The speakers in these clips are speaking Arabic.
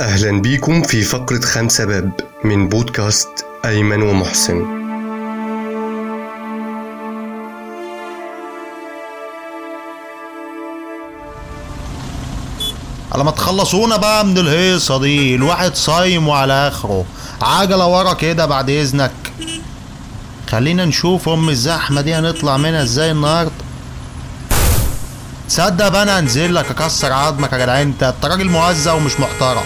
أهلا بيكم في فقرة خمسة باب من بودكاست أيمن ومحسن. على ما تخلصونا بقى من الهيصة دي الواحد صايم وعلى آخره. عجلة ورا كده بعد إذنك. خلينا نشوف أم الزحمة دي هنطلع منها إزاي النهاردة. تصدق بقى أنا هنزل لك أكسر عظمك يا جدعان أنت راجل موزع ومش محترم.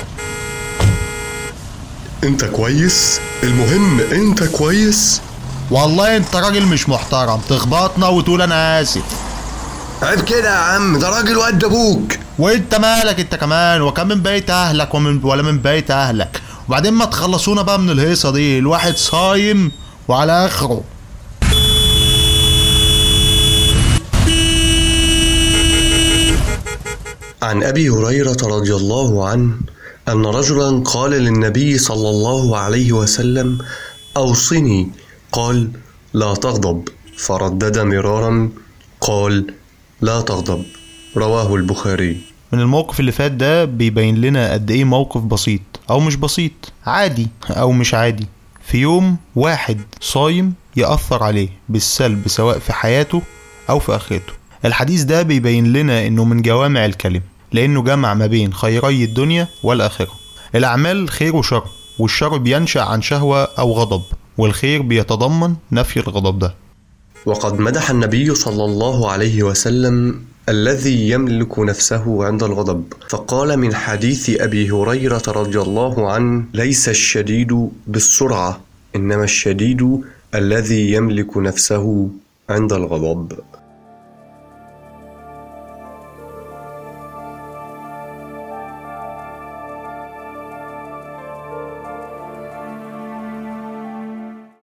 أنت كويس؟ المهم أنت كويس؟ والله أنت راجل مش محترم تخبطنا وتقول أنا آسف. عيب كده يا عم ده راجل وقد أبوك. وانت مالك انت كمان؟ وكم من بيت أهلك ومن ولا من بيت أهلك. وبعدين ما تخلصونا بقى من الهيصة دي الواحد صايم وعلى آخره. عن أبي هريرة رضي الله عنه أن رجلا قال للنبي صلى الله عليه وسلم أوصني. قال لا تغضب. فردد مرارا قال لا تغضب. رواه البخاري. من الموقف اللي فات ده بيبين لنا قد إيه موقف بسيط أو مش بسيط عادي أو مش عادي. في يوم واحد صايم يأثر عليه بالسلب سواء في حياته أو في آخرته. الحديث ده بيبين لنا إنه من جوامع الكلم. لأنه جمع ما بين خيري الدنيا والآخرة. الأعمال خير وشر والشر بينشأ عن شهوة أو غضب والخير بيتضمن نفي الغضب ده. وقد مدح النبي صلى الله عليه وسلم الذي يملك نفسه عند الغضب. فقال من حديث أبي هريرة رضي الله عنه ليس الشديد بالسرعة إنما الشديد الذي يملك نفسه عند الغضب.